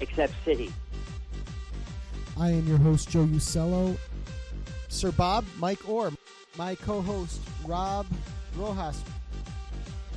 except City. I am your host, Joe Usello. Sir Bob, Mike Orr, my co host, Rob Rojas,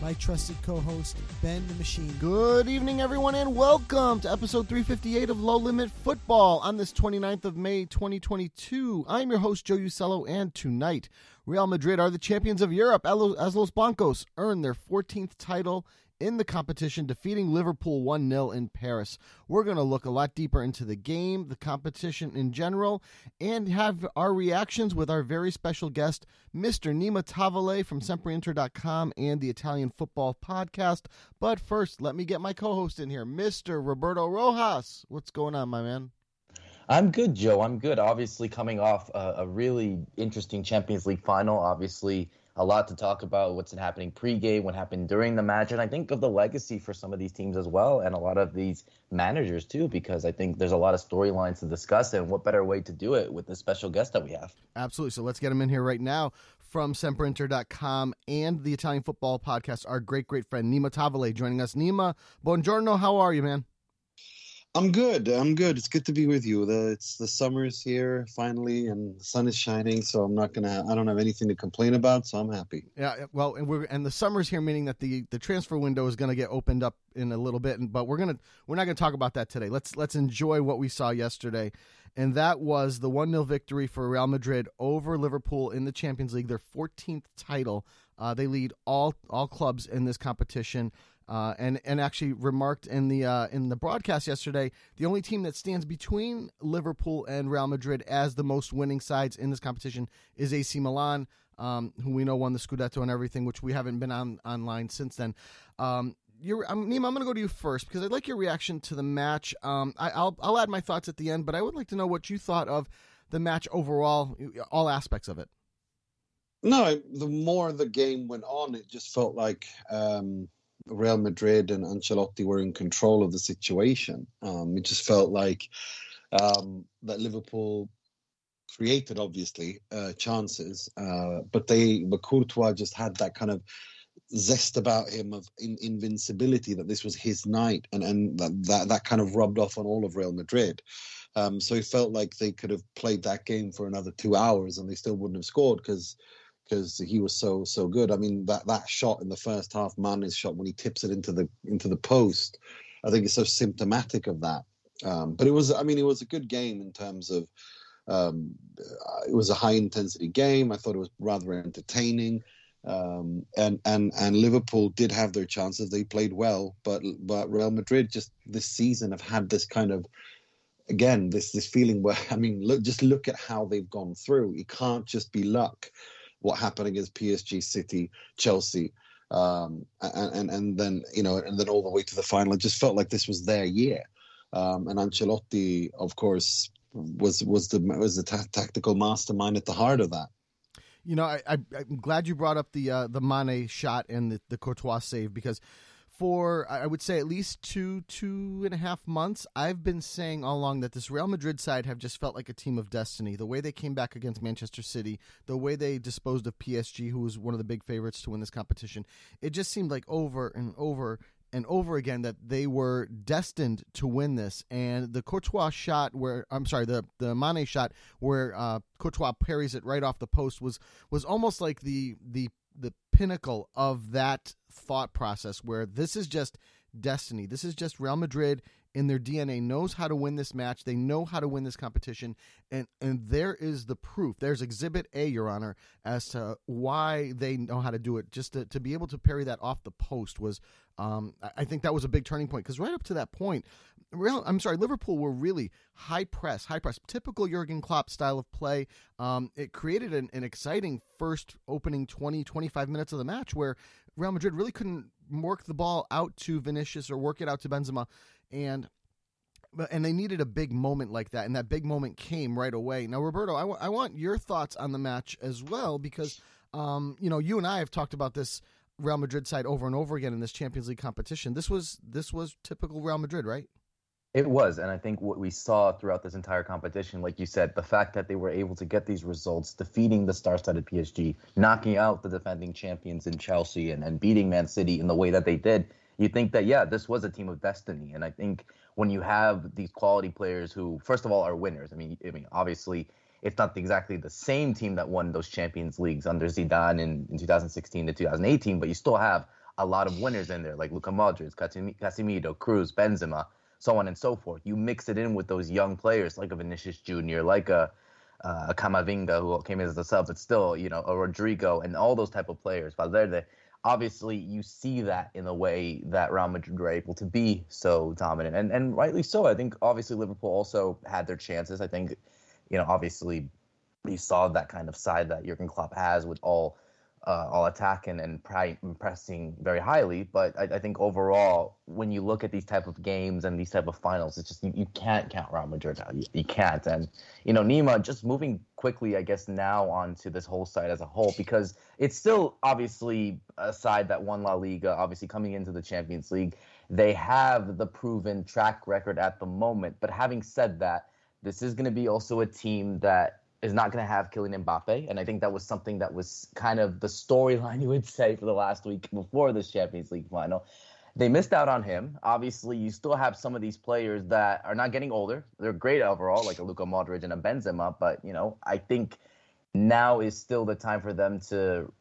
my trusted co host, Ben the Machine. Good evening, everyone, and welcome to episode 358 of Low Limit Football on this 29th of May, 2022. I'm your host, Joe Usello, and tonight, Real Madrid are the champions of Europe as Los Blancos earn their 14th title in the competition, defeating Liverpool 1 0 in Paris. We're going to look a lot deeper into the game, the competition in general, and have our reactions with our very special guest, Mr. Nima Tavallaey from SempreInter.com and the Italian Football Podcast. But first, let me get my co host in here, Mr. Roberto Rojas. What's going on, my man? I'm good, Joe. I'm good. Obviously, coming off a, a really interesting Champions League final. Obviously, a lot to talk about what's happening pre-game, what happened during the match, and I think of the legacy for some of these teams as well, and a lot of these managers too, because I think there's a lot of storylines to discuss, and what better way to do it with the special guest that we have? Absolutely. So let's get him in here right now from SempreInter.com and the Italian Football Podcast. Our great, great friend Nima Tavallaey joining us. Nima, buongiorno. How are you, man? I'm good. I'm good. It's good to be with you. The it's the summer's here finally, and the sun is shining. So I'm not gonna. I don't have anything to complain about. So I'm happy. Yeah. Well, and we're and the summer's here, meaning that the the transfer window is to get opened up in a little bit. But we're gonna we're not gonna talk about that today. Let's let's enjoy what we saw yesterday, and that was the one 0 victory for Real Madrid over Liverpool in the Champions League, their 14th title. Uh, they lead all all clubs in this competition. Uh, and and actually remarked in the uh, in the broadcast yesterday, the only team that stands between Liverpool and Real Madrid as the most winning sides in this competition is AC Milan, um, who we know won the Scudetto and everything, which we haven't been on online since then. Um, you're, I'm, Nima, I'm going to go to you first because I'd like your reaction to the match. Um, I, will I'll add my thoughts at the end, but I would like to know what you thought of the match overall, all aspects of it. No, the more the game went on, it just felt like um, Real Madrid and Ancelotti were in control of the situation. Um, it just felt like um, that Liverpool created obviously uh, chances, uh, but they but Courtois just had that kind of zest about him of in, invincibility that this was his night, and and that, that that kind of rubbed off on all of Real Madrid. Um, so it felt like they could have played that game for another two hours and they still wouldn't have scored because because he was so so good. I mean that that shot in the first half, Mane's shot when he tips it into the into the post, I think is so symptomatic of that. Um, but it was, I mean, it was a good game in terms of um, it was a high intensity game. I thought it was rather entertaining. Um, and and and Liverpool did have their chances. They played well, but but Real Madrid just this season have had this kind of again this this feeling where I mean look just look at how they've gone through. It can't just be luck what happened against PSG, City, Chelsea, um, and, and and then you know, and then all the way to the final. It just felt like this was their year. Um, and Ancelotti, of course, was was the was the ta- tactical mastermind at the heart of that. You know, I, I, am glad you brought up the uh, the Mane shot and the, the Courtois save because for I would say at least two two and a half months, I've been saying all along that this Real Madrid side have just felt like a team of destiny. The way they came back against Manchester City, the way they disposed of PSG, who was one of the big favorites to win this competition, it just seemed like over and over and over again that they were destined to win this. And the Courtois shot, where I'm sorry, the the Mane shot, where uh, Courtois parries it right off the post, was was almost like the the the pinnacle of that thought process, where this is just destiny. This is just Real Madrid in their DNA knows how to win this match. They know how to win this competition, and and there is the proof. There's Exhibit A, Your Honor, as to why they know how to do it. Just to, to be able to parry that off the post was, um, I think that was a big turning point because right up to that point, Real, I'm sorry, Liverpool were really high press, high press, typical Jurgen Klopp style of play. Um, it created an, an exciting first opening 20, 25 minutes of the match where Real Madrid really couldn't work the ball out to Vinicius or work it out to Benzema and and they needed a big moment like that, and that big moment came right away. Now, Roberto, I, w- I want your thoughts on the match as well, because um, you know you and I have talked about this Real Madrid side over and over again in this Champions League competition. This was this was typical Real Madrid, right? It was, and I think what we saw throughout this entire competition, like you said, the fact that they were able to get these results, defeating the star-studded PSG, knocking out the defending champions in Chelsea, and, and beating Man City in the way that they did, you think that yeah, this was a team of destiny. And I think when you have these quality players who, first of all, are winners. I mean, I mean, obviously, it's not exactly the same team that won those Champions Leagues under Zidane in, in 2016 to 2018, but you still have a lot of winners in there, like Luka Modric, Casemiro, Kroos, Benzema, so on and so forth. You mix it in with those young players like a Vinicius Jr., like a uh, a Camavinga who came in as a sub, but still, you know, a Rodrygo and all those type of players. Valverde, obviously you see that in the way that Real Madrid were able to be so dominant, and and rightly so. I think obviously Liverpool also had their chances. I think, you know, obviously we saw that kind of side that Jurgen Klopp has with all uh, all attacking and pressing very highly. But I, I, think overall, when you look at these type of games and these type of finals, it's just you, you can't count Real Madrid out. You, you, can't. And you know, Nima just moving quickly, I guess now onto this whole side as a whole because it's still obviously a side that won La Liga. Obviously, coming into the Champions League, they have the proven track record at the moment. But having said that, this is going to be also a team that is not going to have Kylian Mbappe, and I think that was something that was kind of the storyline you would say for the last week before this Champions League final. They missed out on him. Obviously, you still have some of these players that are not getting older. They're great overall, like a Luka Modric and a Benzema, but you know, I think now is still the time for them to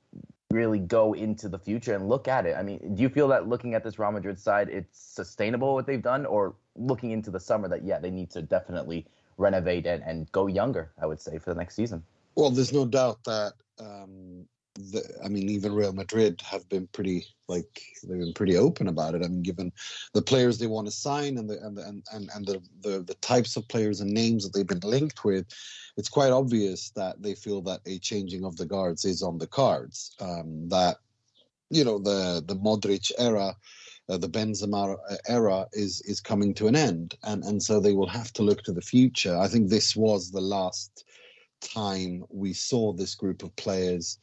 really go into the future and look at it. I mean, do you feel that looking at this Real Madrid side, it's sustainable what they've done, or looking into the summer that yeah, they need to definitely renovate and, and go younger, I would say, for the next season. Well, there's no doubt that um, the, I mean, even Real Madrid have been pretty like they've been pretty open about it. I mean, given the players they want to sign and the and the, and, and the, the the types of players and names that they've been linked with, it's quite obvious that they feel that a changing of the guards is on the cards. Um, that you know the the Modric era uh, the Benzema era is is coming to an end, and and so they will have to look to the future. I think this was the last time we saw this group of players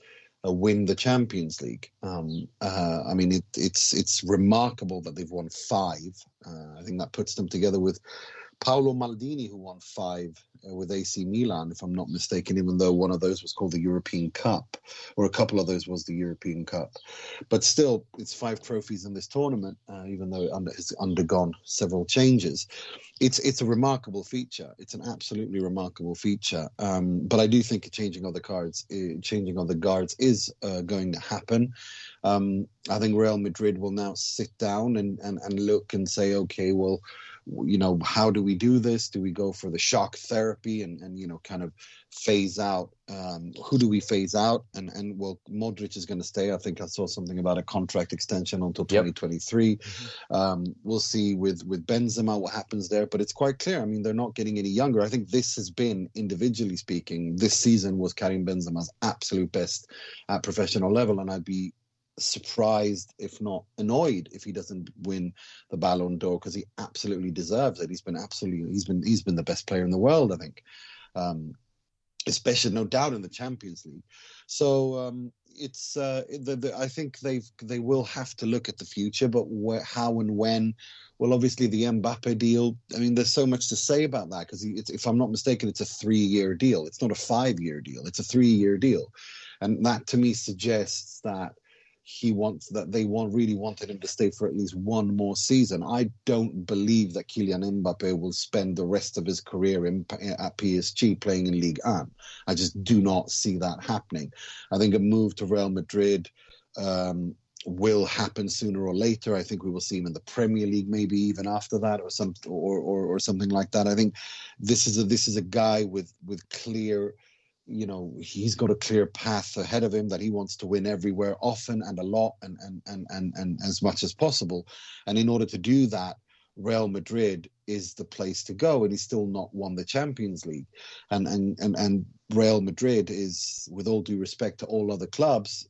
uh, win the Champions League. Um, uh, I mean, it, it's it's remarkable that they've won five. Uh, I think that puts them together with Paolo Maldini, who won five uh, with AC Milan, if I'm not mistaken, even though one of those was called the European Cup, or a couple of those was the European Cup. But still, it's five trophies in this tournament, uh, even though it under, has undergone several changes. It's it's a remarkable feature. It's an absolutely remarkable feature. Um, but I do think changing of the cards, uh, changing of the guards, is uh, going to happen. Um, I think Real Madrid will now sit down and, and, and look and say, okay, well you know how do we do this? Do we go for the shock therapy and and you know kind of phase out um, who do we phase out? And and well modric is going to stay. I think i saw something about a contract extension until 2023 yep. mm-hmm. um, we'll see with with benzema what happens there but it's quite clear. I mean they're not getting any younger. I think this has been individually speaking this season was karim benzema's absolute best at professional level and i'd be surprised, if not annoyed, if he doesn't win the Ballon d'Or because he absolutely deserves it. He's been absolutely he's been he's been the best player in the world, I think. Um, especially no doubt in the Champions League. So um, it's uh, the, the, I think they've they will have to look at the future, but how and when. Well, obviously the Mbappe deal. I mean, there's so much to say about that because if I'm not mistaken, it's a three-year deal. It's not a five-year deal. It's a three-year deal, and that to me suggests that he wants that they want really wanted him to stay for at least one more season. I don't believe that Kylian Mbappe will spend the rest of his career in, at PSG playing in League 1. I just do not see that happening. I think a move to Real Madrid um, will happen sooner or later. I think we will see him in the Premier League, maybe even after that, or some or, or, or something like that. I think this is a this is a guy with with clear you know he's got a clear path ahead of him that he wants to win everywhere often and a lot and and and and, and as much as possible. And in order to do that Real Madrid is the place to go and he's still not won the Champions League. And and and, and Real Madrid is with all due respect to all other clubs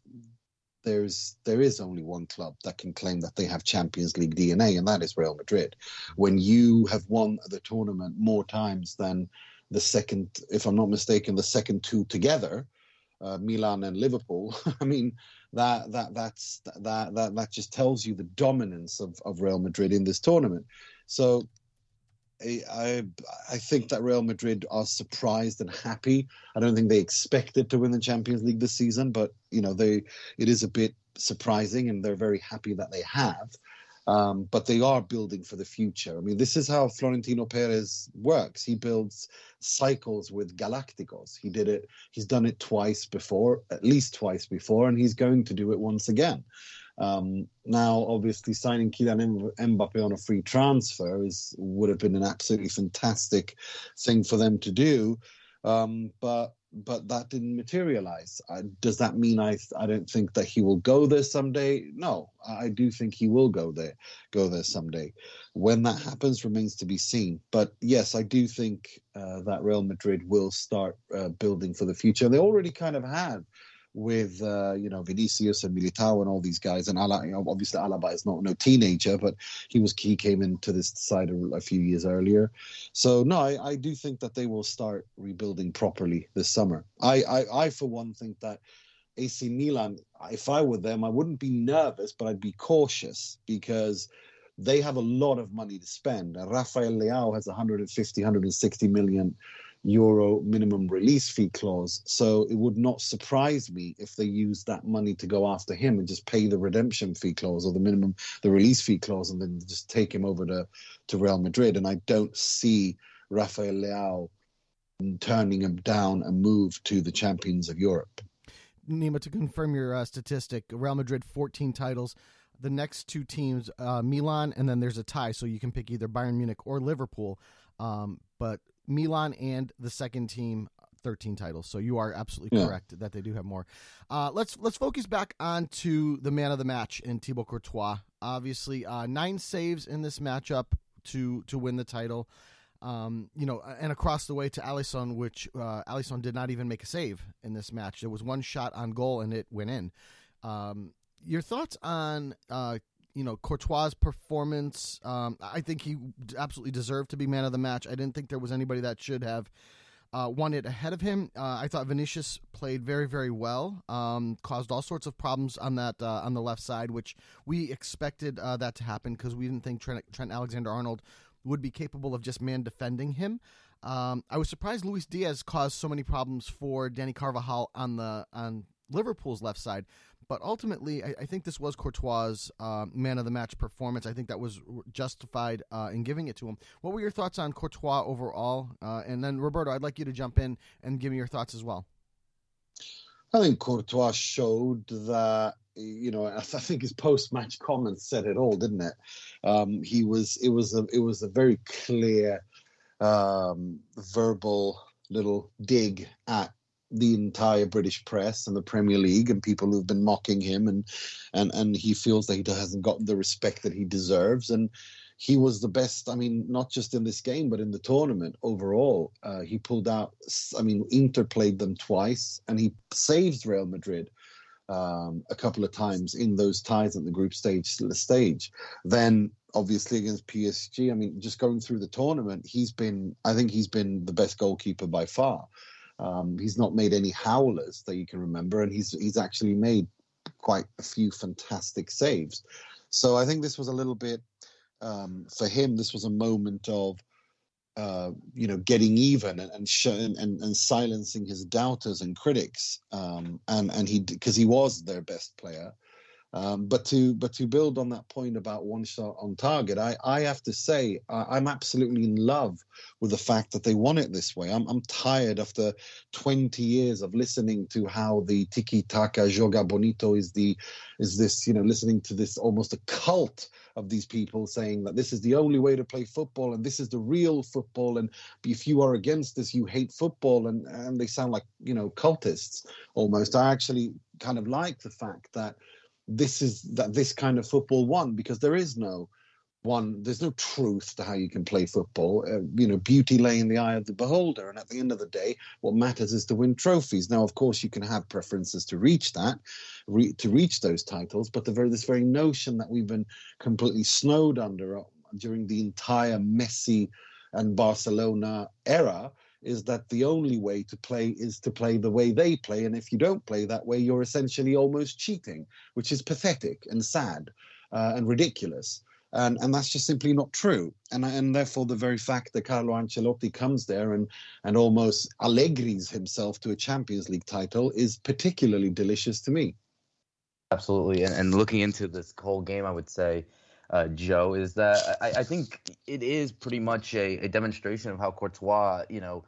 there's there is only one club that can claim that they have Champions League DNA and that is Real Madrid. When you have won the tournament more times than the second, if I'm not mistaken, the second two together, uh, Milan and Liverpool. I mean, that that that's that that that just tells you the dominance of, of Real Madrid in this tournament. So I I think that Real Madrid are surprised and happy. I don't think they expected to win the Champions League this season, but you know they it is a bit surprising, and they're very happy that they have. Um, but they are building for the future. I mean, this is how Florentino Perez works. He builds cycles with Galacticos. He did it. He's done it twice before, at least twice before, and he's going to do it once again. Um, now, obviously, signing Kylian Mbappe on a free transfer is would have been an absolutely fantastic thing for them to do. Um, but but that didn't materialize. Uh, does that mean I I don't think that he will go there someday? No, I do think he will go there, go there someday. When that happens remains to be seen. But yes, I do think uh, that Real Madrid will start uh, building for the future. They already kind of had with uh, you know Vinicius and Militao and all these guys. And you know, obviously Alaba is not no teenager, but he was he came into this side a, a few years earlier. So no, I, I, do think that they will start rebuilding properly this summer. I, I I for one think that. AC Milan, if I were them, I wouldn't be nervous, but I'd be cautious because they have a lot of money to spend. Rafael Leao has 150, 160 million euro minimum release fee clause. So it would not surprise me if they use that money to go after him and just pay the redemption fee clause or the minimum the release fee clause and then just take him over to, to Real Madrid. And I don't see Rafael Leao turning him down a move to the champions of Europe. Nima, to confirm your uh, statistic, Real Madrid 14 titles. The next two teams, uh, Milan, and then there's a tie, so you can pick either Bayern Munich or Liverpool. Um, but Milan and the second team 13 titles. So you are absolutely yeah. correct that they do have more. Uh, let's let's focus back on to the man of the match in Thibaut Courtois. Obviously, uh, nine saves in this matchup to to win the title. Um, you know, and across the way to Alisson, which uh, Alisson did not even make a save in this match. There was one shot on goal and it went in. Um, your thoughts on uh, you know Courtois' performance. Um, I think he absolutely deserved to be man of the match. I didn't think there was anybody that should have uh, won it ahead of him. Uh, I thought Vinicius played very, very well. Um, caused all sorts of problems on that uh, on the left side, which we expected uh, that to happen because we didn't think Trent, Trent Alexander Arnold would be capable of just man defending him. Um, I was surprised Luis Diaz caused so many problems for Dani Carvajal on the on Liverpool's left side. But ultimately, I, I think this was Courtois' uh, man of the match performance. I think that was justified uh, in giving it to him. What were your thoughts on Courtois overall? Uh, and then, Roberto, I'd like you to jump in and give me your thoughts as well. I think Courtois showed that you know I think his post-match comments said it all, didn't it? Um, he was it was a it was a very clear um, verbal little dig at the entire British press and the Premier League and people who've been mocking him and and and he feels that he hasn't gotten the respect that he deserves. And he was the best I mean not just in this game but in the tournament overall. Uh, he pulled out I mean Inter played them twice and he saved Real Madrid um, a couple of times in those ties at the group stage stage. Then obviously against PSG I mean just going through the tournament he's been I think he's been the best goalkeeper by far Um, he's not made any howlers that you can remember, and he's he's actually made quite a few fantastic saves. So I think this was a little bit um, for him. This was a moment of uh, you know getting even and and, sh- and and silencing his doubters and critics. Um, and and he because he was their best player. Um, but to but to build on that point about one shot on target, I, I have to say I, am absolutely in love with the fact that they won it this way. I'm I'm tired after 20 years of listening to how the tiki taka joga bonito is the is this you know listening to this almost a cult of these people saying that this is the only way to play football and this is the real football and if you are against this you hate football and and they sound like you know cultists almost. I actually kind of like the fact that this is that this kind of football won because there is no one there's no truth to how you can play football. Uh, you know beauty lay in the eye of the beholder and at the end of the day what matters is to win trophies. Now of course you can have preferences to reach that re- to reach those titles but the very this very notion that we've been completely snowed under uh, during the entire Messi and Barcelona era is that the only way to play is to play the way they play. And if you don't play that way, you're essentially almost cheating, which is pathetic and sad uh, and ridiculous. And, and that's just simply not true. And, and therefore, the very fact that Carlo Ancelotti comes there and, and almost allegris himself to a Champions League title is particularly delicious to me. Absolutely. And, and looking into this whole game, I would say, uh, Joe, is that I, I, think it is pretty much a, a, demonstration of how Courtois, you know,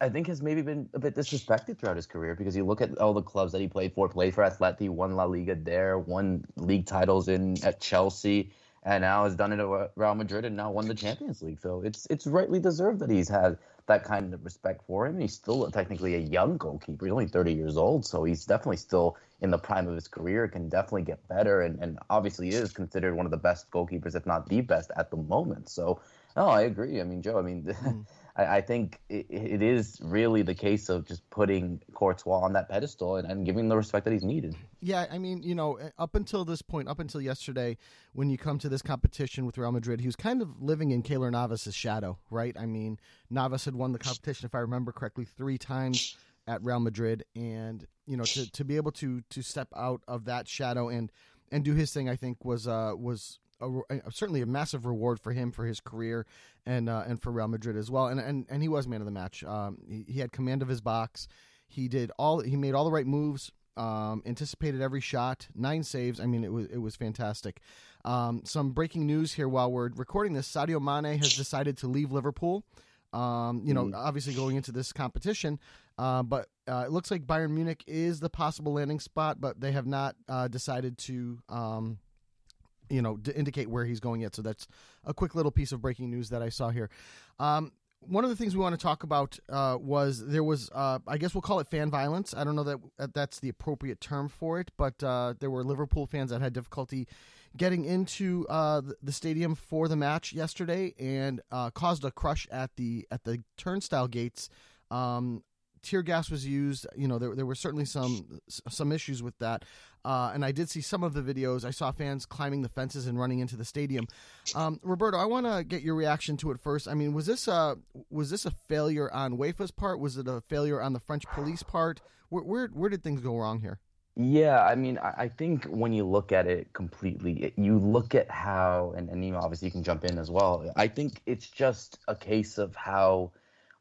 I think has maybe been a bit disrespected throughout his career because you look at all the clubs that he played for, played for Atleti, won La Liga there, won league titles in at Chelsea, and now has done it at Real Madrid and now won the Champions League. So it's it's rightly deserved that he's had that kind of respect for him. He's still technically a young goalkeeper. He's only 30 years old, so he's definitely still in the prime of his career. Can definitely get better, and and obviously is considered one of the best goalkeepers, if not the best, at the moment. So, no, I agree. I mean, Joe. I mean. Mm. I, I think it, it is really the case of just putting Courtois on that pedestal and, and giving him the respect that he's needed. Yeah, I mean, you know, up until this point, up until yesterday, when you come to this competition with Real Madrid, he was kind of living in Keylor Navas's shadow, right? I mean, Navas had won the competition, if I remember correctly, three times at Real Madrid, and you know, to, to be able to to step out of that shadow and and do his thing, I think was uh, was a, a, certainly a massive reward for him for his career and uh, and for Real Madrid as well. And and, and he was man of the match. Um, he, he, had command of his box. He did all. He made all the right moves. Um, anticipated every shot. Nine saves. I mean, it was it was fantastic. Um, some breaking news here while we're recording this: Sadio Mane has decided to leave Liverpool. Um, you know, mm. obviously going into this competition, uh, but uh, it looks like Bayern Munich is the possible landing spot, but they have not uh, decided to um, you know to indicate where he's going yet. So that's a quick little piece of breaking news that I saw here. Um, one of the things we want to talk about uh, was there was uh, I guess we'll call it fan violence. I don't know that that's the appropriate term for it, but uh, there were Liverpool fans that had difficulty getting into uh, the stadium for the match yesterday and uh, caused a crush at the at the turnstile gates. Um, tear gas was used. You know, there there were certainly some some issues with that. Uh, and I did see some of the videos. I saw fans climbing the fences and running into the stadium. Um, Roberto, I want to get your reaction to it first. I mean, was this a was this a failure on UEFA's part? Was it a failure on the French police part? Where where, where did things go wrong here? Yeah, I mean, I think when you look at it completely, you look at how, and, and you know, obviously you can jump in as well. I think it's just a case of how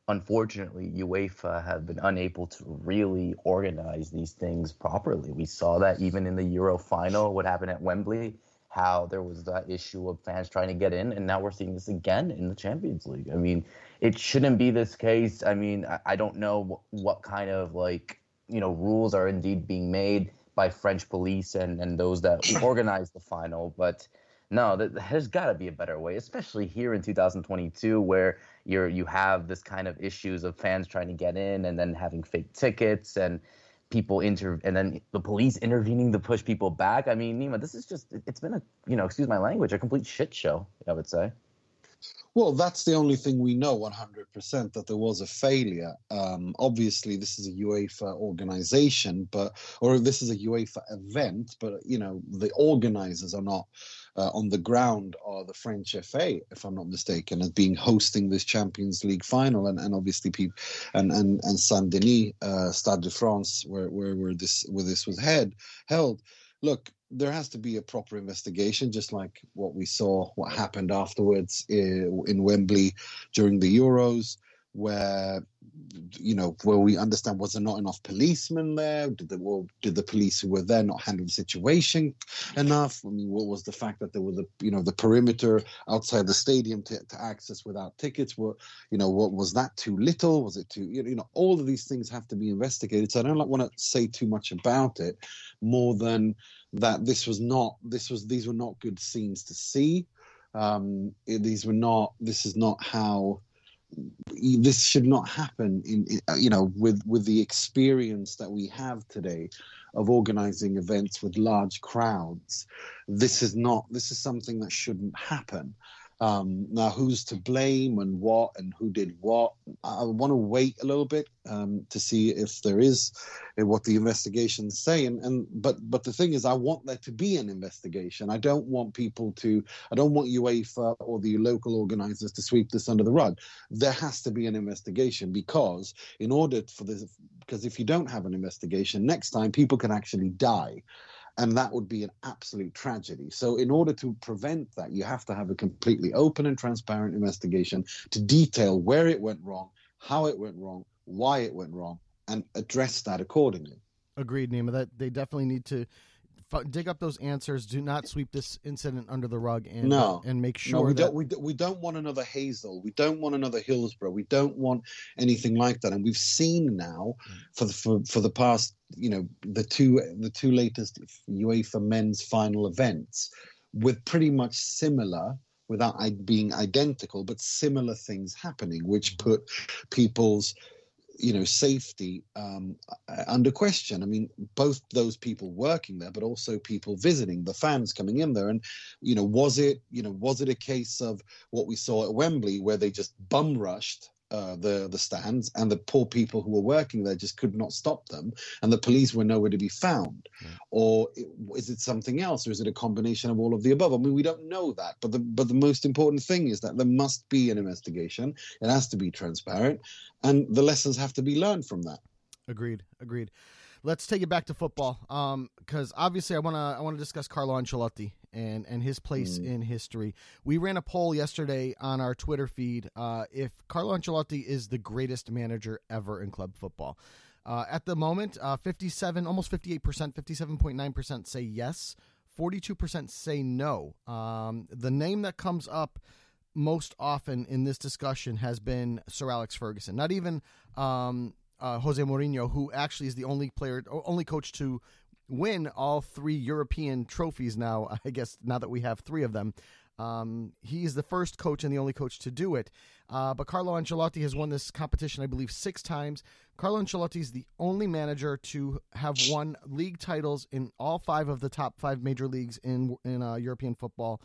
unfortunately, UEFA have been unable to really organize these things properly. We saw that even in the Euro final, what happened at Wembley, how there was that issue of fans trying to get in, and now we're seeing this again in the Champions League. I mean, it shouldn't be this case. I mean, I, don't know what, what kind of like you know rules are indeed being made by French police and and those that organize the final, but no, there's got to be a better way, especially here in 2022, where you're you have this kind of issues of fans trying to get in and then having fake tickets and people inter and then the police intervening to push people back. I mean, Nima, this is just it's been a you know excuse my language, a complete shit show. I would say. Well, that's the only thing we know 100% that there was a failure. Um, obviously, this is a UEFA organization, but or this is a UEFA event, but you know the organizers are not uh, on the ground are the French FA, if I'm not mistaken, as being hosting this Champions League final, and, and obviously people and and and Saint Denis, uh, Stade de France, where where where this where this was head held. Look, there has to be a proper investigation, just like what we saw, what happened afterwards in, in Wembley during the Euros, where you know where we understand was there not enough policemen there? Did the well, did the police who were there not handle the situation enough? I mean, what was the fact that there was the you know the perimeter outside the stadium to, to access without tickets? What you know what was that too little? Was it too you know all of these things have to be investigated. So I don't like, want to say too much about it, more than that this was not this was these were not good scenes to see um these were not this is not how this should not happen in, in uh, you know with with the experience that we have today of organizing events with large crowds this is not this is something that shouldn't happen um, now, who's to blame and what and who did what? I want to wait a little bit um, to see if there is uh, what the investigations say. And, and but but the thing is, I want there to be an investigation. I don't want people to. I don't want UEFA or the local organisers to sweep this under the rug. There has to be an investigation because in order for this, because if you don't have an investigation, next time people can actually die and that would be an absolute tragedy. So, in order to prevent that, you have to have a completely open and transparent investigation to detail where it went wrong, how it went wrong, why it went wrong, and address that accordingly. Agreed, Nima. That they definitely need to dig up those answers. Do not sweep this incident under the rug and no. and make sure no, we that don't we, we don't want another Heysel. We don't want another Hillsborough. We don't want anything like that. And we've seen now mm. for the for, for the past you know the two the two latest UEFA men's final events with pretty much similar without being identical but similar things happening which mm. put people's you know safety um, under question. I mean, both those people working there, but also people visiting, the fans coming in there, and you know, was it you know was it a case of what we saw at Wembley where they just bum rushed uh, the the stands, and the poor people who were working there just could not stop them, and the police were nowhere to be found, or is it something else, or is it a combination of all of the above? I mean, we don't know that, but the but the most important thing is that there must be an investigation. It has to be transparent, and the lessons have to be learned from that. Agreed. Agreed let's take it back to football because um, obviously I want to I want to discuss Carlo Ancelotti and and his place mm. in history. We ran a poll yesterday on our Twitter feed uh, if Carlo Ancelotti is the greatest manager ever in club football. Uh, at the moment, uh, 57, almost 58%, 57.9% say yes, 42% say no. Um, the name that comes up most often in this discussion has been Sir Alex Ferguson. Not even um, uh, Jose Mourinho, who actually is the only player, only coach to win all three European trophies now. I guess now that we have three of them. Um, he's the first coach and the only coach to do it. Uh, but Carlo Ancelotti has won this competition, I believe, six times. Carlo Ancelotti is the only manager to have won league titles in all five of the top five major leagues in in uh, European football.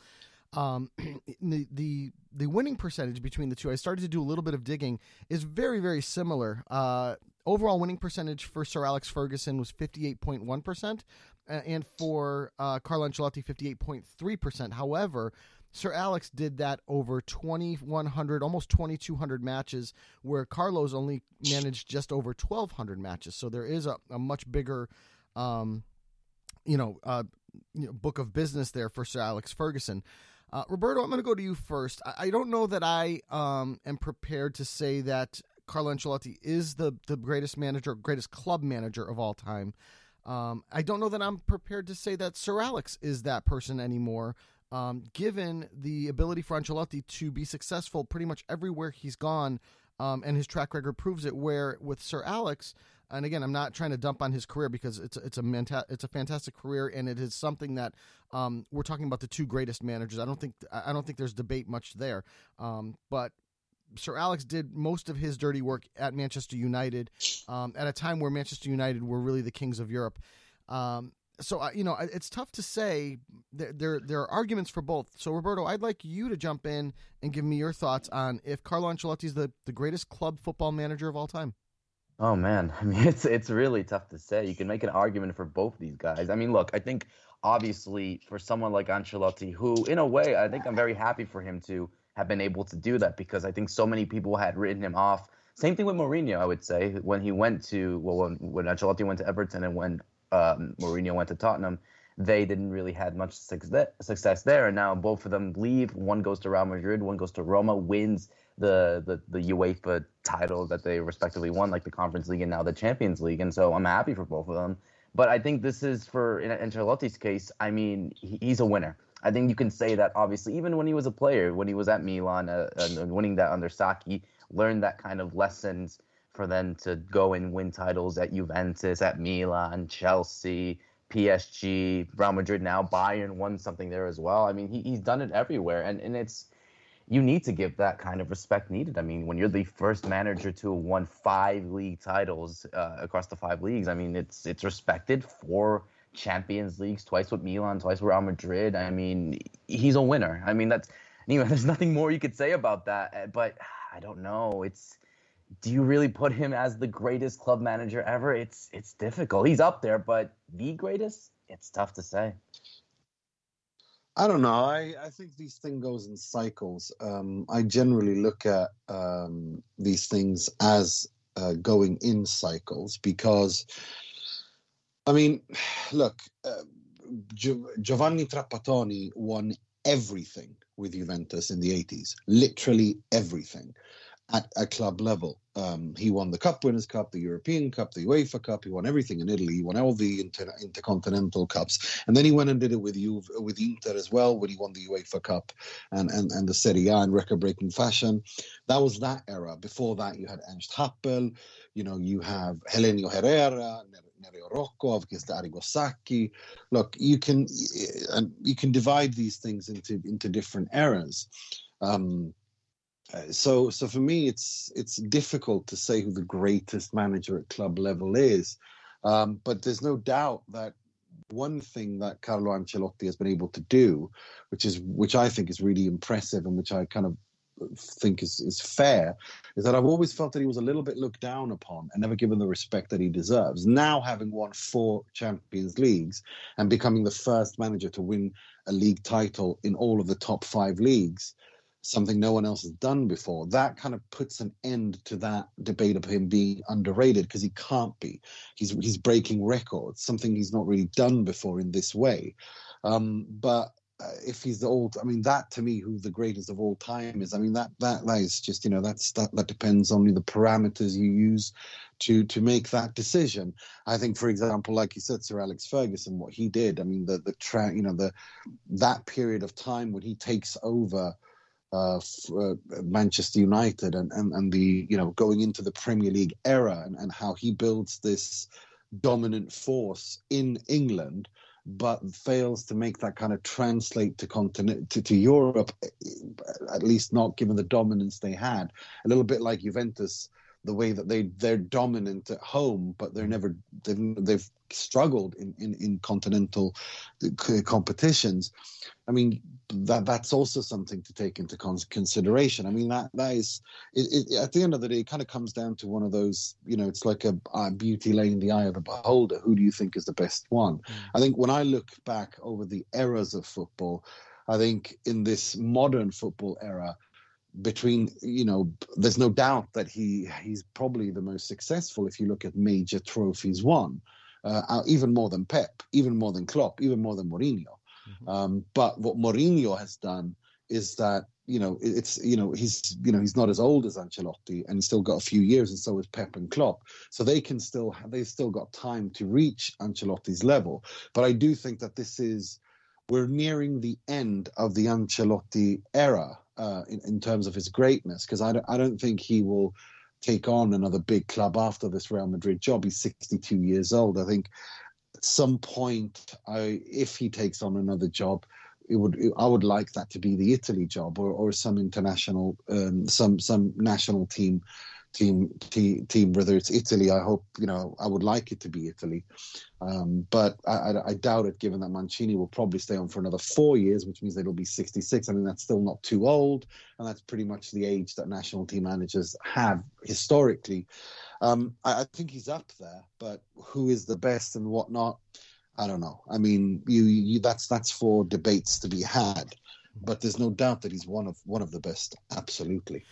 Um, the, the the winning percentage between the two, I started to do a little bit of digging, is very very similar. Uh, overall winning percentage for Sir Alex Ferguson was fifty eight point one percent, and for uh, Carlo Ancelotti fifty eight point three percent. However. Sir Alex did that over 2,100, almost 2,200 matches, where Carlos only managed just over 1,200 matches. So there is a, a much bigger, um, you know, uh, you know, book of business there for Sir Alex Ferguson. Uh, Roberto, I'm going to go to you first. I, I don't know that I um, am prepared to say that Carlo Ancelotti is the, the greatest manager, greatest club manager of all time. Um, I don't know that I'm prepared to say that Sir Alex is that person anymore, um, given the ability for Ancelotti to be successful pretty much everywhere he's gone, um, and his track record proves it. Where with Sir Alex, and again, I'm not trying to dump on his career because it's it's a manta- it's a fantastic career, and it is something that um, we're talking about the two greatest managers. I don't think I don't think there's debate much there. Um, but Sir Alex did most of his dirty work at Manchester United um, at a time where Manchester United were really the kings of Europe. Um, so uh, you know it's tough to say. There, there there are arguments for both. So Roberto, I'd like you to jump in and give me your thoughts on if Carlo Ancelotti is the the greatest club football manager of all time. Oh man, I mean it's it's really tough to say. You can make an argument for both these guys. I mean, look, I think obviously for someone like Ancelotti, who in a way I think I'm very happy for him to have been able to do that because I think so many people had written him off. Same thing with Mourinho, I would say, when he went to well when, when Ancelotti went to Everton and when um, Mourinho went to Tottenham, they didn't really had much success there. And now both of them leave. One goes to Real Madrid, one goes to Roma, wins the, the, the UEFA title that they respectively won, like the Conference League and now the Champions League. And so I'm happy for both of them. But I think this is for in Ancelotti's case. I mean, he's a winner. I think you can say that obviously, even when he was a player, when he was at Milan uh, winning that under Sacchi, learned that kind of lessons for them to go and win titles at Juventus, at Milan, Chelsea, PSG, Real Madrid now, Bayern won something there as well. I mean, he, he's done it everywhere, and, and it's you need to give that kind of respect needed. I mean, when you're the first manager to have won five league titles uh, across the five leagues, I mean, it's it's respected for Champions Leagues, twice with Milan, twice with Real Madrid. I mean, he's a winner. I mean, that's know, there's nothing more you could say about that. But I don't know. It's do you really put him as the greatest club manager ever? It's it's difficult. He's up there, but the greatest? It's tough to say. I don't know. I, I think these thing goes in cycles. Um, I generally look at um, these things as uh, going in cycles because, I mean, look, uh, Giovanni Trapattoni won everything with Juventus in the 80s, literally everything at a club level. Um, he won the Cup Winners' Cup, the European Cup, the UEFA Cup. He won everything in Italy. He won all the inter- intercontinental cups, and then he went and did it with Juve, with Inter as well when he won the UEFA Cup and and, and the Serie A in record-breaking fashion. That was that era. Before that, you had Ernst Happel. You know, you have Helenio Herrera, Nereo Rocco, Sacchi. Look, you can and you can divide these things into into different eras. Um, uh, so so for me it's it's difficult to say who the greatest manager at club level is um, but there's no doubt that one thing that Carlo Ancelotti has been able to do which is which I think is really impressive and which I kind of think is, is fair is that I've always felt that he was a little bit looked down upon and never given the respect that he deserves. Now, having won four Champions Leagues and becoming the first manager to win a league title in all of the top five leagues, something no one else has done before. That kind of puts an end to that debate of him being underrated because he can't be. He's he's breaking records, something he's not really done before in this way. Um, but uh, if he's the old, I mean, that to me, who the greatest of all time is. I mean, that that that is just you know that's that that depends on the parameters you use to to make that decision. I think, for example, like you said, Sir Alex Ferguson, what he did. I mean, the the tra- you know the that period of time when he takes over uh, uh, Manchester United and, and, and the you know going into the Premier League era and, and how he builds this dominant force in England, but fails to make that kind of translate to continent to, to Europe, at least not given the dominance they had. A little bit like Juventus the way that they they're dominant at home, but they're never they've, they've struggled in, in, in continental competitions. I mean that that's also something to take into consideration. I mean that that is it, it, at the end of the day, it kind of comes down to one of those. You know, it's like a, a beauty lay in the eye of the beholder. Who do you think is the best one? Mm. I think when I look back over the eras of football. I think in this modern football era, between you know there's no doubt that he he's probably the most successful if you look at major trophies won uh, even more than Pep even more than Klopp even more than Mourinho. Mm-hmm. um, but what Mourinho has done is that you know it's you know he's you know he's not as old as Ancelotti and he's still got a few years and so is Pep and Klopp. So they can still they've still got time to reach Ancelotti's level. But I do think that this is we're nearing the end of the Ancelotti era uh, in, in terms of his greatness because I don't, I don't think he will take on another big club after this Real Madrid job. He's 62 years old. I think at some point, I, if he takes on another job, it would I would like that to be the Italy job or, or some international um, some some national team team team, team whether it's Italy. I hope you know I would like it to be Italy, um, but I, I, I, doubt it. Given that Mancini will probably stay on for another four years, which means that he'll be 66. I mean that's still not too old, and that's pretty much the age that national team managers have historically. Um, I, I think he's up there, but who is the best and whatnot? I don't know. I mean, you, you that's that's for debates to be had, but there's no doubt that he's one of one of the best. Absolutely.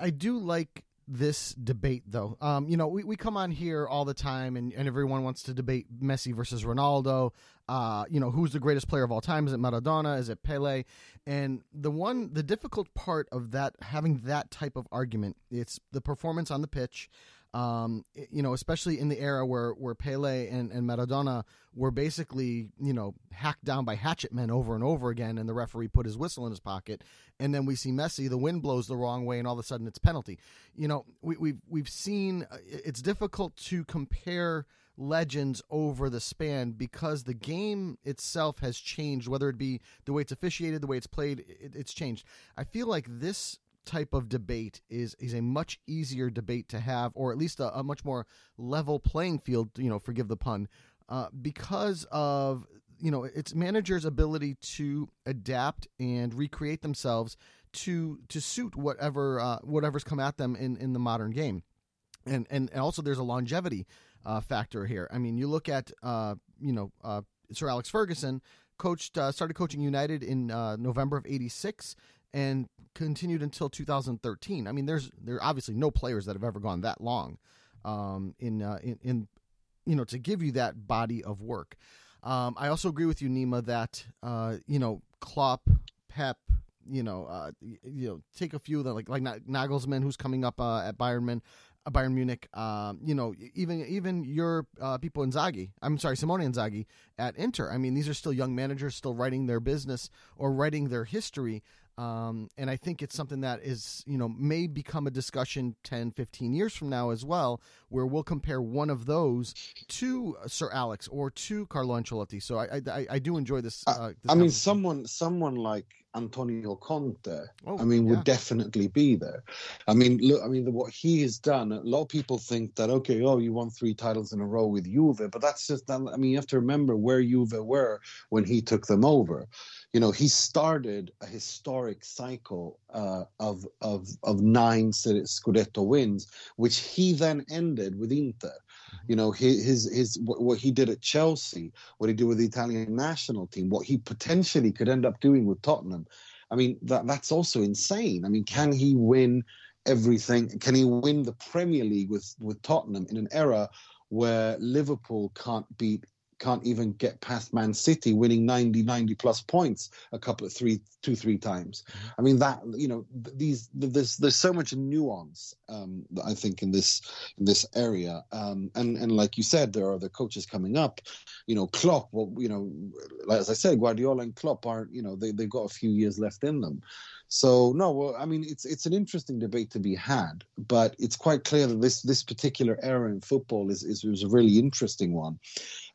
I do like this debate though. Um, you know, we, we come on here all the time and, and everyone wants to debate Messi versus Ronaldo. Uh, you know, who's the greatest player of all time? Is it Maradona? Is it Pele? And the one the difficult part of that having that type of argument, it's the performance on the pitch. Um, you know, especially in the era where, where Pele and, and Maradona were basically, you know, hacked down by hatchet men over and over again, and the referee put his whistle in his pocket. And then we see Messi, the wind blows the wrong way, and all of a sudden it's penalty. You know, we, we've we've seen uh, it's difficult to compare legends over the span because the game itself has changed, whether it be the way it's officiated, the way it's played, it, it's changed. I feel like this type of debate is is a much easier debate to have, or at least a, a much more level playing field. You know, forgive the pun, uh, because of you know its managers' ability to adapt and recreate themselves to to suit whatever uh, whatever's come at them in in the modern game, and and and also there's a longevity uh, factor here. I mean, you look at uh, you know uh, Sir Alex Ferguson coached uh, started coaching United in November of '86 and continued until 2013. I mean, there's there are obviously no players that have ever gone that long um, in, uh, in, in you know to give you that body of work. Um, I also agree with you, Nima, that uh, you know Klopp, Pep, you know, uh, you know, take a few them like like Nagelsmann, who's coming up uh, at Bayern, uh, Bayern Munich. Um, you know, even even your uh, Pippo Inzaghi. I'm sorry, Simone Inzaghi at Inter. I mean, these are still young managers, still writing their business or writing their history. Um, and I think it's something that is, you know, may become a discussion 10, 15 years from now as well, where we'll compare one of those to Sir Alex or to Carlo Ancelotti. So I, I, I do enjoy this. Uh, this I mean, someone, someone like Antonio Conte, oh, I mean, yeah. would definitely be there. I mean, look, I mean, the, what he has done, a lot of people think that, okay, oh, you won three titles in a row with Juve, but that's just, I mean, you have to remember where Juve were when he took them over you know, he started a historic cycle uh, of of of nine Scudetto wins, which he then ended with Inter. You know, his his, his what he did at Chelsea, what he did with the Italian national team, what he potentially could end up doing with Tottenham. I mean, that that's also insane. I mean, can he win everything? Can he win the Premier League with with Tottenham in an era where Liverpool can't beat can't even get past Man City, winning 90, 90 plus points a couple of three, two, three times. Mm-hmm. I mean that you know these there's there's so much nuance um, I think in this in this area, um, and and like you said, there are the coaches coming up. You know, Klopp. Well, you know, like as I said, Guardiola and Klopp aren't. You know, they they've got a few years left in them. So no, well, I mean, it's it's an interesting debate to be had, but it's quite clear that this this particular era in football is is, is a really interesting one,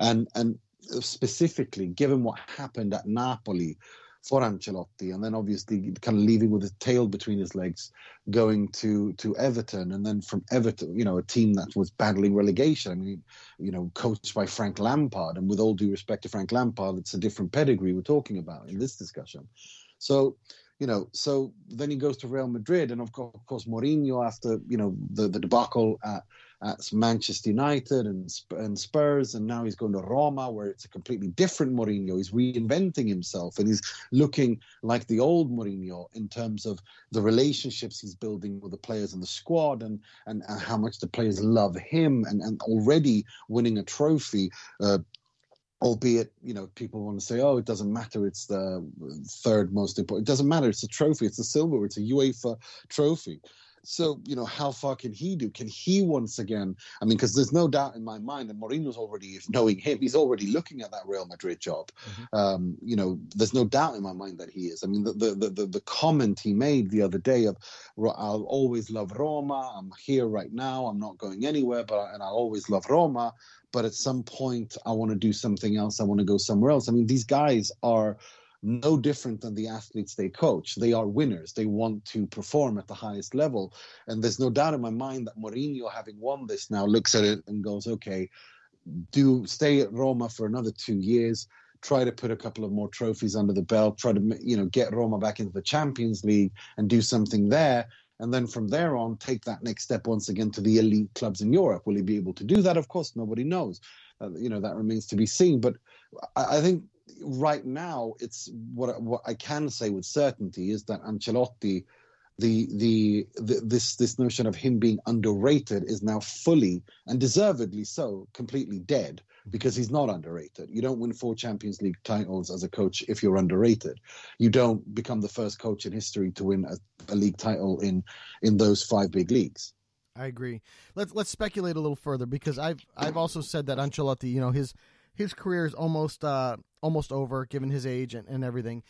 and and specifically given what happened at Napoli for Ancelotti, and then obviously kind of leaving with his tail between his legs, going to to Everton, and then from Everton, you know, a team that was battling relegation. I mean, you know, coached by Frank Lampard, and with all due respect to Frank Lampard, it's a different pedigree we're talking about in this discussion. So you know, so then he goes to Real Madrid, and of course, of course Mourinho after you know the, the debacle at, at Manchester United and and Spurs, and now he's going to Roma, where it's a completely different Mourinho. He's reinventing himself, and he's looking like the old Mourinho in terms of the relationships he's building with the players and the squad, and and, and how much the players love him, and and already winning a trophy. Uh, albeit you know people want to say oh it doesn't matter it's the third most important it doesn't matter it's a trophy it's a silver it's a uefa trophy so you know how far can he do can he once again i mean because there's no doubt in my mind that Mourinho's already knowing him he's already looking at that real madrid job mm-hmm. um, you know there's no doubt in my mind that he is i mean the, the the the comment he made the other day of i'll always love roma i'm here right now i'm not going anywhere but and i'll always love roma but at some point I want to do something else. I want to go somewhere else. I mean, these guys are no different than the athletes they coach. They are winners. They want to perform at the highest level. And there's no doubt in my mind that Mourinho, having won this now, looks at it and goes, okay, do stay at Roma for another two years, try to put a couple of more trophies under the belt, try to you know get Roma back into the Champions League and do something there. And then from there on, take that next step once again to the elite clubs in Europe. Will he be able to do that? Of course, nobody knows. Uh, you know that remains to be seen. But I, I think right now, it's what what I can say with certainty is that Ancelotti, the, the the this this notion of him being underrated is now fully and deservedly so completely dead because he's not underrated. You don't win four Champions League titles as a coach if you're underrated. You don't become the first coach in history to win a, a league title in in those five big leagues. I agree. Let's let's speculate a little further because I've I've also said that Ancelotti, you know, his his career is almost uh, almost over given his age and, and everything.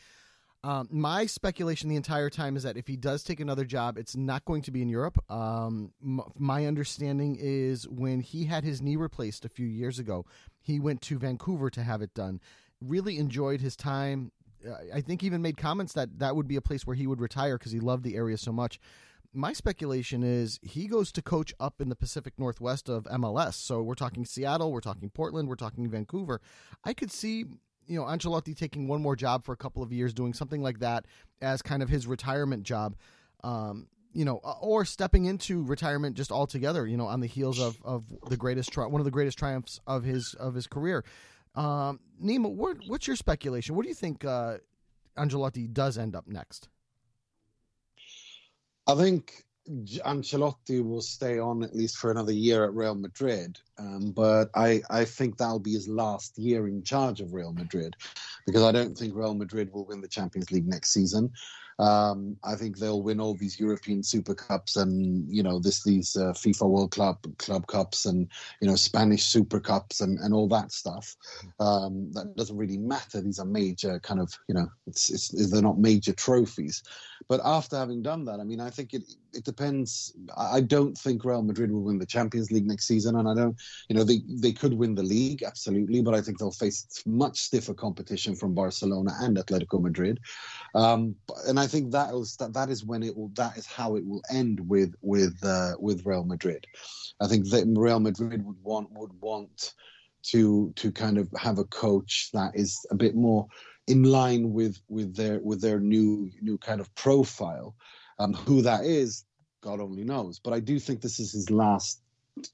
Um, my speculation the entire time is that if he does take another job, it's not going to be in Europe. Um, m- my understanding is when he had his knee replaced a few years ago, he went to Vancouver to have it done. Really enjoyed his time. I think even made comments that that would be a place where he would retire because he loved the area so much. My speculation is he goes to coach up in the Pacific Northwest of MLS. So we're talking Seattle, we're talking Portland, we're talking Vancouver. I could see you know Ancelotti taking one more job for a couple of years, doing something like that as kind of his retirement job. Um, you know, or stepping into retirement just altogether. You know, on the heels of, of the greatest tri- one of the greatest triumphs of his of his career. Um, Nima, what, what's your speculation? What do you think uh, Ancelotti does end up next? I think Ancelotti will stay on at least for another year at Real Madrid, um, but I, I think that'll be his last year in charge of Real Madrid because I don't think Real Madrid will win the Champions League next season. Um, I think they'll win all these European Super Cups and you know this these uh, FIFA World Club Club Cups and you know Spanish Super Cups and, and all that stuff. Um, that doesn't really matter. These are major kind of you know it's, it's they're not major trophies. But after having done that, I mean, I think it it depends. I don't think Real Madrid will win the Champions League next season, and I don't you know they they could win the league absolutely, but I think they'll face much stiffer competition from Barcelona and Atletico Madrid. Um, and I think that that, that is when it will that is how it will end with with uh, with Real Madrid. I think that Real Madrid would want would want to to kind of have a coach that is a bit more in line with with their with their new new kind of profile. Who that is, God only knows. But I do think this is his last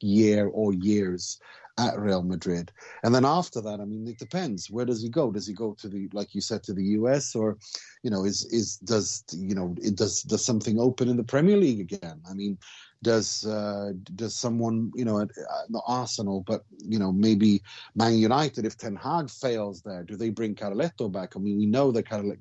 year or years at Real Madrid. And then after that, I mean, it depends. Where does he go? Does he go to the, like you said, to the US, or, you know, is is does you know it does does something open in the Premier League again? I mean, does uh, does someone you know at, not Arsenal but you know maybe Man United if Ten Hag fails there do they bring Carletto back I mean we know that Carlo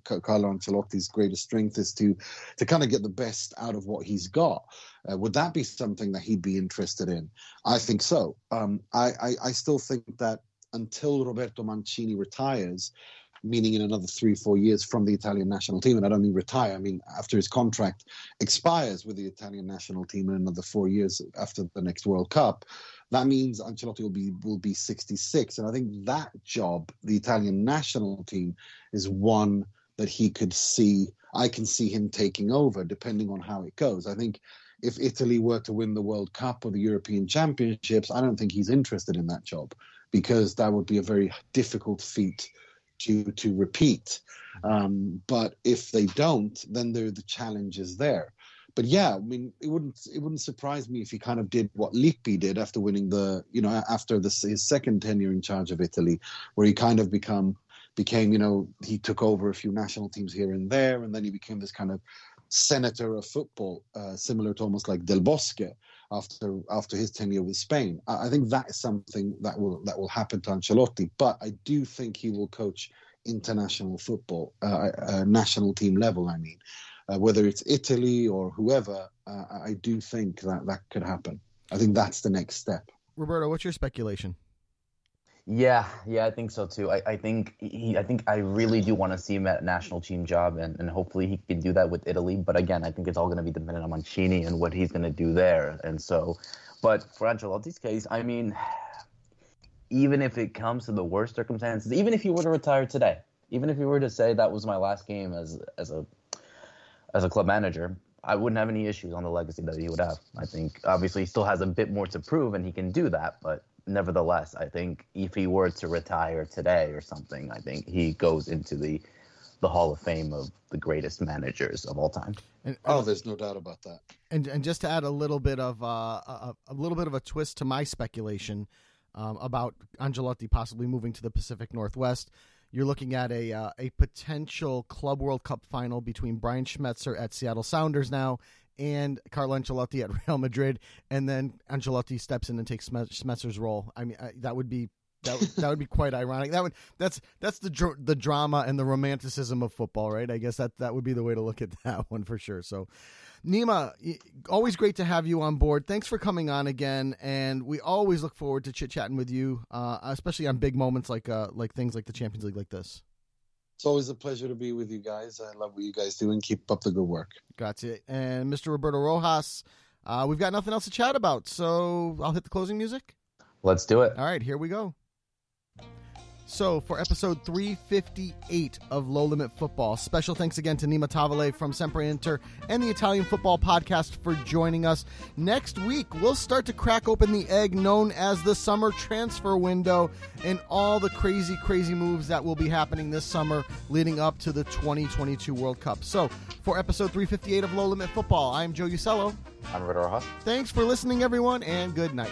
Ancelotti's greatest strength is to to kind of get the best out of what he's got uh, would that be something that he'd be interested in I think so um, I, I I still think that until Roberto Mancini retires meaning in another three, four years from the Italian national team. And I don't mean retire, I mean after his contract expires with the Italian national team in another four years after the next World Cup. That means Ancelotti will be will be 66, and I think that job, the Italian national team, is one that he could see. I can see him taking over, depending on how it goes. I think if Italy were to win the World Cup or the European Championships, I don't think he's interested in that job because that would be a very difficult feat to to repeat. Um, but if they don't, then there the challenge is there. But yeah, I mean, it wouldn't it wouldn't surprise me if he kind of did what Lippi did after winning the you know after this his second tenure in charge of Italy, where he kind of become became you know he took over a few national teams here and there, and then he became this kind of senator of football, uh, similar to almost like Del Bosque after after his tenure with Spain. I, I, think that is something that will that will happen to Ancelotti. But I do think he will coach international football, uh, uh, national team level. I mean, uh, whether it's Italy or whoever, uh, I do think that that could happen. I think that's the next step. Roberto, what's your speculation? Yeah, yeah, I think so too. I, I think he, I think I really do want to see him at a national team job, and, and hopefully he can do that with Italy. But again, I think it's all going to be dependent on Mancini and what he's going to do there. And so, but for Ancelotti's case, I mean, even if it comes to the worst circumstances, even if he were to retire today, even if he were to say that was my last game as as a as a club manager, I wouldn't have any issues on the legacy that he would have. I think obviously he still has a bit more to prove, and he can do that. But nevertheless, I think if he were to retire today or something, I think he goes into the the Hall of Fame of the greatest managers of all time. And, Oh, there's no doubt about that. and and just to add a little bit of uh, a, a little bit of a twist to my speculation um, about Ancelotti possibly moving to the Pacific Northwest, you're looking at a uh, a potential Club World Cup final between Brian Schmetzer at Seattle Sounders now and Carlo Ancelotti at Real Madrid, and then Ancelotti steps in and takes Schme- Schmetzer's role. I mean, I, that would be. That that would be quite ironic. That would that's that's the dr- the drama and the romanticism of football, right? I guess that that would be the way to look at that one for sure. So, Nima, always great to have you on board. Thanks for coming on again, and we always look forward to chit chatting with you, uh, especially on big moments like uh, like things like the Champions League like this. It's always a pleasure to be with you guys. I love what you guys do and keep up the good work. Gotcha. And Mr. Roberto Rojas, uh, we've got nothing else to chat about, so I'll hit the closing music. Let's do it. All right, here we go. So, for episode 358 of Low Limit Football, special thanks again to Nima Tavallaey from Sempre Inter and the Italian Football Podcast for joining us. Next week, we'll start to crack open the egg known as the summer transfer window and all the crazy, crazy moves that will be happening this summer leading up to the 2022 World Cup. So, for episode 358 of Low Limit Football, I'm Joe Usello. I'm Rojas. Thanks for listening, everyone, and good night.